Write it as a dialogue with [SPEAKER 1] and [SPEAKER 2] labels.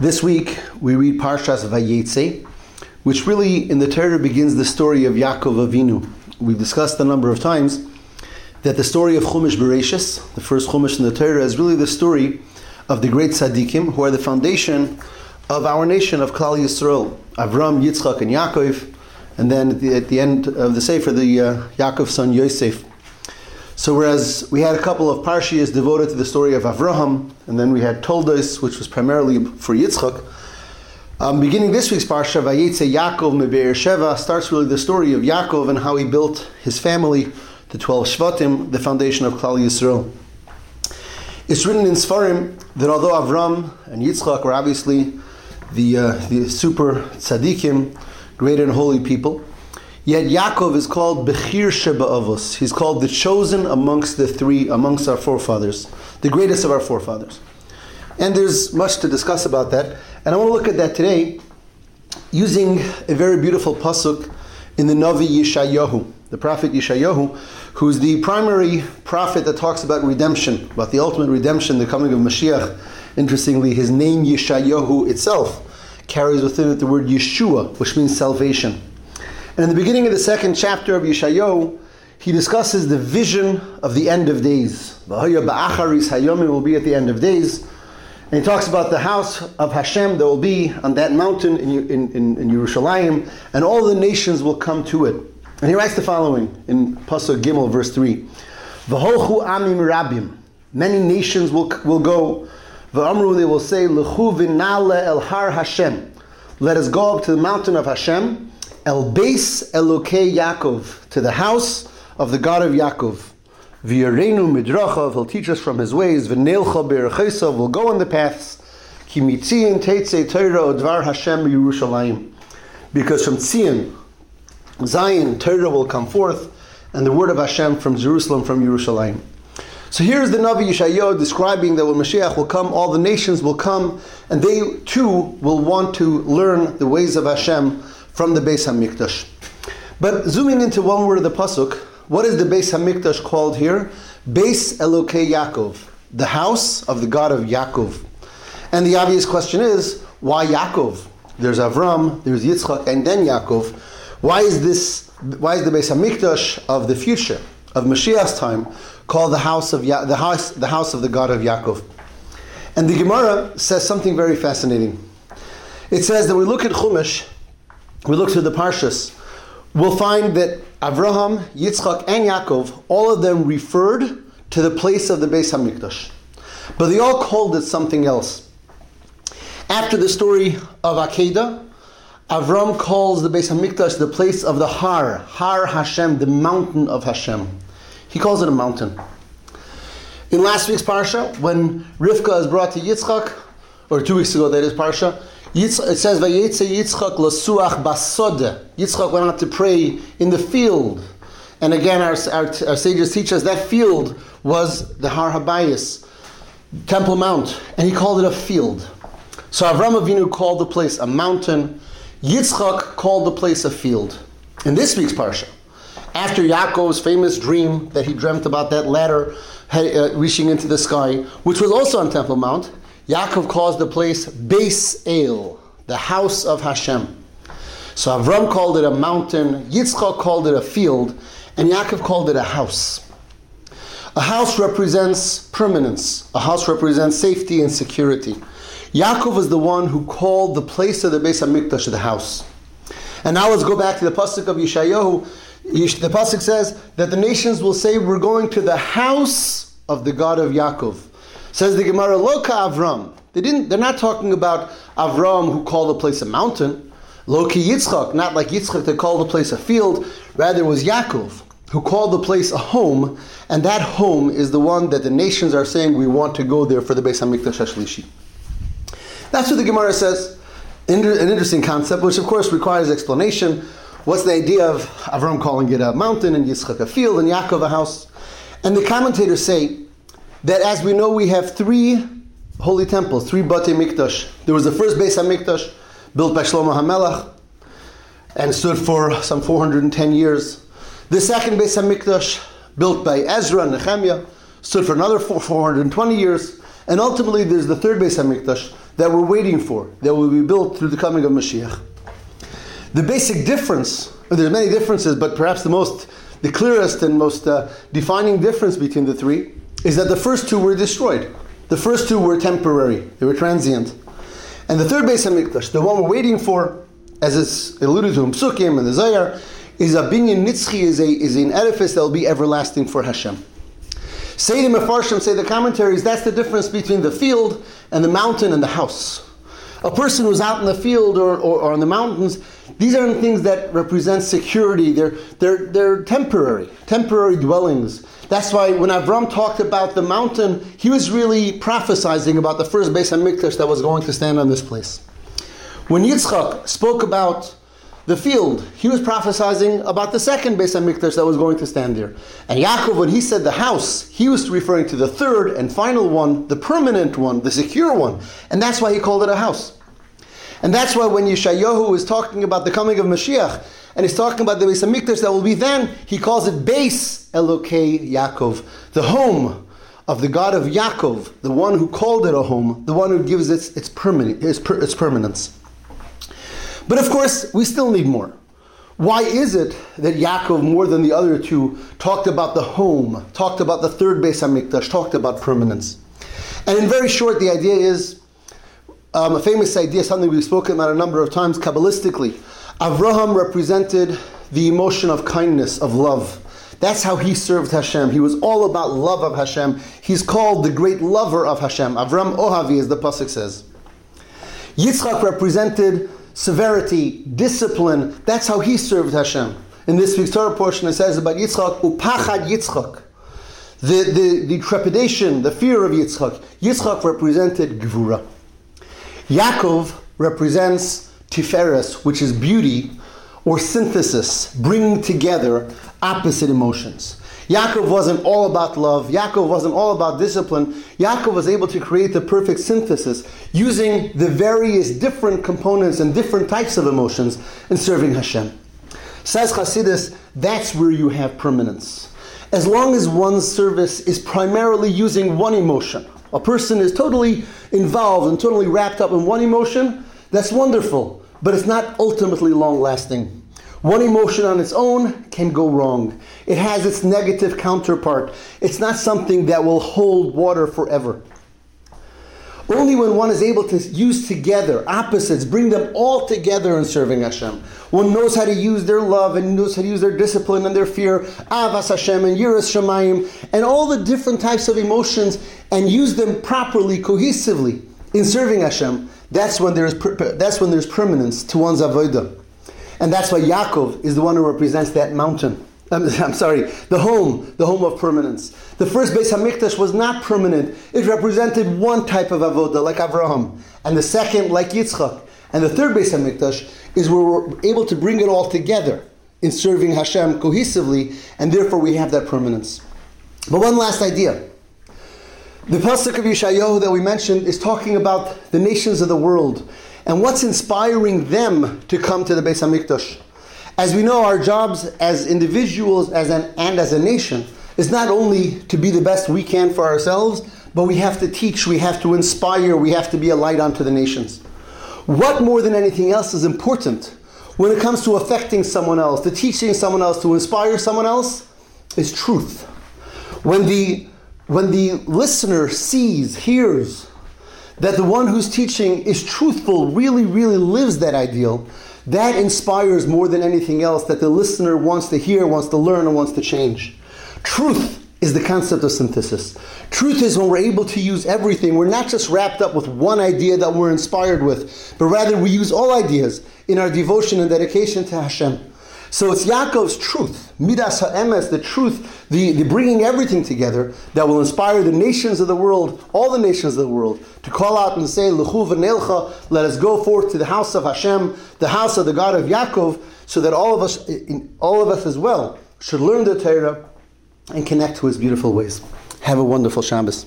[SPEAKER 1] This week we read Parshas Vayetze, which really in the Torah begins the story of Yaakov Avinu. We've discussed a number of times that the story of Chumash Bereshis, the first Chumash in the Torah, is really the story of the great tzaddikim who are the foundation of our nation of Klal Yisrael, Avram, Yitzchak, and Yaakov, and then at the, at the end of the Sefer, the uh, son Yosef. So whereas we had a couple of parshias devoted to the story of Avraham, and then we had Toldos, which was primarily for Yitzchak, um, beginning this week's parsha, Vayetze Yaakov Mebe'er Sheva, starts really the story of Yaakov and how he built his family, the 12 Shvatim, the foundation of Klal Yisrael. It's written in Sfarim that although Avram and Yitzchak were obviously the, uh, the super tzaddikim, great and holy people, Yet Yaakov is called Bechir Sheba Avos. He's called the chosen amongst the three, amongst our forefathers, the greatest of our forefathers. And there's much to discuss about that. And I want to look at that today using a very beautiful pasuk in the Navi Yeshayahu, the prophet Yeshayahu, who's the primary prophet that talks about redemption, about the ultimate redemption, the coming of Mashiach. Interestingly, his name Yeshayahu itself carries within it the word Yeshua, which means salvation. And in the beginning of the second chapter of Yeshayahu, he discusses the vision of the end of days. Hayomi will be at the end of days. And he talks about the house of Hashem that will be on that mountain in, in, in, in Yerushalayim, and all the nations will come to it. And he writes the following in Pasuk Gimel, verse 3. V'holchu amim rabim. Many nations will, will go. V'amru, they will say, L'chu v'nale el har Hashem. Let us go up to the mountain of Hashem. El Beis Elokei Yaakov, to the house of the God of Yaakov. V'yareinu midrachav, he'll teach us from his ways. V'neilcha be'erchesav, we'll go on the paths. Ki mitzion teitze Torah odvar Hashem Yerushalayim. Because from Tzion, Zion, Torah will come forth, and the word of Hashem from Jerusalem, from Yerushalayim. So here's the Navi Yeshayahu describing that when Mashiach will come, all the nations will come, and they too will want to learn the ways of Hashem from the Beis Hamikdash. But zooming into one word of the pasuk, what is the Beis Hamikdash called here? Beis Elokei Yaakov, the house of the God of Yaakov. And the obvious question is, why Yaakov? There's Avram, there's Yitzchak, and then Yaakov. Why is this? Why is the Beis Hamikdash of the future of Mashiach's time called the house of ya- the house the house of the God of Yaakov? And the Gemara says something very fascinating. It says that we look at Chumash we look through the Parshas, we'll find that Avraham, Yitzchak, and Yaakov, all of them referred to the place of the Beis Hamikdash. But they all called it something else. After the story of Akedah, Avram calls the Beis Hamikdash the place of the Har, Har Hashem, the mountain of Hashem. He calls it a mountain. In last week's Parsha, when Rivka is brought to Yitzchak, or two weeks ago, that is Parsha, it says, Vayetze Yitzchak lasuach basode. Yitzchak went out to pray in the field. And again, our, our, our, sages teach us that field was the Har Habayis, Temple Mount, and he called it a field. So Avram Avinu called the place a mountain. Yitzchak called the place a field. In this week's parsha, after Yaakov's famous dream that he dreamt about that ladder uh, reaching into the sky, which was also on Temple Mount, Yaakov calls the place Beis El, the house of Hashem. So Avram called it a mountain, Yitzchak called it a field, and Yaakov called it a house. A house represents permanence. A house represents safety and security. Yaakov is the one who called the place of the Beis Hamikdash the house. And now let's go back to the pasuk of Yeshayahu. The pasuk says that the nations will say, "We're going to the house of the God of Yaakov." Says the Gemara, Loka Avram. They didn't. They're not talking about Avram who called the place a mountain. Loki Yitzchak, not like Yitzchak that called the place a field. Rather, it was Yaakov who called the place a home, and that home is the one that the nations are saying we want to go there for the Beis Hamikdash Hashlishi. That's what the Gemara says. An interesting concept, which of course requires explanation. What's the idea of Avram calling it a mountain and Yitzchak a field and Yaakov a house? And the commentators say that as we know, we have three holy temples, three Bate Mikdash. There was the first Beis HaMikdash built by Shlomo HaMelech and stood for some 410 years. The second Beis HaMikdash built by Ezra and Nehemiah stood for another 420 years. And ultimately, there's the third Beis Hamikdash that we're waiting for, that will be built through the coming of Mashiach. The basic difference, there's many differences, but perhaps the most, the clearest and most uh, defining difference between the three is that the first two were destroyed. The first two were temporary, they were transient. And the third Beis Hamikdash, the one we're waiting for, as it's alluded to in Psukim and the Zohar, is a binyan nitzchi, is, a, is an edifice that will be everlasting for Hashem. Say the Mefarshim, say the commentaries, that's the difference between the field and the mountain and the house. A person who's out in the field or, or, or on the mountains, these aren't things that represent security. They're, they're, they're temporary, temporary dwellings. That's why when Avram talked about the mountain, he was really prophesizing about the first Beis HaMikdash that was going to stand on this place. When Yitzchak spoke about the field, he was prophesying about the second Beis HaMikdash that was going to stand there. And Yaakov, when he said the house, he was referring to the third and final one, the permanent one, the secure one. And that's why he called it a house. And that's why when Yeshayahu is talking about the coming of Mashiach, and he's talking about the Beis HaMikdash that will be then, he calls it Beis Elokei Yaakov, the home of the God of Yaakov, the one who called it a home, the one who gives it its, permanent, its, per, its permanence. But of course, we still need more. Why is it that Yaakov, more than the other two, talked about the home, talked about the third Beis Hamikdash, talked about permanence? And in very short, the idea is um, a famous idea, something we've spoken about a number of times Kabbalistically. Avraham represented the emotion of kindness, of love. That's how he served Hashem. He was all about love of Hashem. He's called the great lover of Hashem. Avram Ohavi, as the pasuk says. Yitzchak represented severity, discipline. That's how he served Hashem. In this week's Torah portion, it says about Yitzchak, upachad Yitzchak. The, the, the trepidation, the fear of Yitzchak. Yitzchak represented Gvura. Yaakov represents Tiferes, which is beauty or synthesis, bringing together opposite emotions. Yaakov wasn't all about love. Yaakov wasn't all about discipline. Yaakov was able to create the perfect synthesis using the various different components and different types of emotions in serving Hashem. Says Chassidus, that's where you have permanence. As long as one's service is primarily using one emotion, a person is totally involved and totally wrapped up in one emotion, that's wonderful, but it's not ultimately long lasting. One emotion on its own can go wrong. It has its negative counterpart. It's not something that will hold water forever. Only when one is able to use together opposites, bring them all together in serving Hashem. One knows how to use their love and knows how to use their discipline and their fear, Avas Hashem and Yiras Shemayim, and all the different types of emotions, and use them properly, cohesively in serving Hashem. That's when there is that's when there's permanence to one's avodah. And that's why Yaakov is the one who represents that mountain. I'm, sorry, the home, the home of permanence. The first Beis Hamikdash was not permanent. It represented one type of avodah, like Avraham, and the second, like Yitzchak, and the third Beis Hamikdash is where we're able to bring it all together in serving Hashem cohesively, and therefore we have that permanence. But one last idea. The pasuk of Yeshayahu that we mentioned is talking about the nations of the world and what's inspiring them to come to the Beis Hamikdash. As we know, our jobs as individuals as an, and as a nation is not only to be the best we can for ourselves, but we have to teach, we have to inspire, we have to be a light unto the nations. What more than anything else is important when it comes to affecting someone else, to teaching someone else, to inspire someone else, is truth. When the when the listener sees, hears, that the one who's teaching is truthful, really, really lives that ideal, that inspires more than anything else that the listener wants to hear, wants to learn, and wants to change. Truth is the concept of synthesis. Truth is when we're able to use everything. We're not just wrapped up with one idea that we're inspired with, but rather we use all ideas in our devotion and dedication to Hashem. So it's Yaakov's truth, midas ha'emes, the truth, the, the bringing everything together that will inspire the nations of the world, all the nations of the world, to call out and say, L'chu v'nelcha, let us go forth to the house of Hashem, the house of the God of Yaakov, so that all of us, all of us as well, should learn the Torah and connect to His beautiful ways. Have a wonderful Shabbos.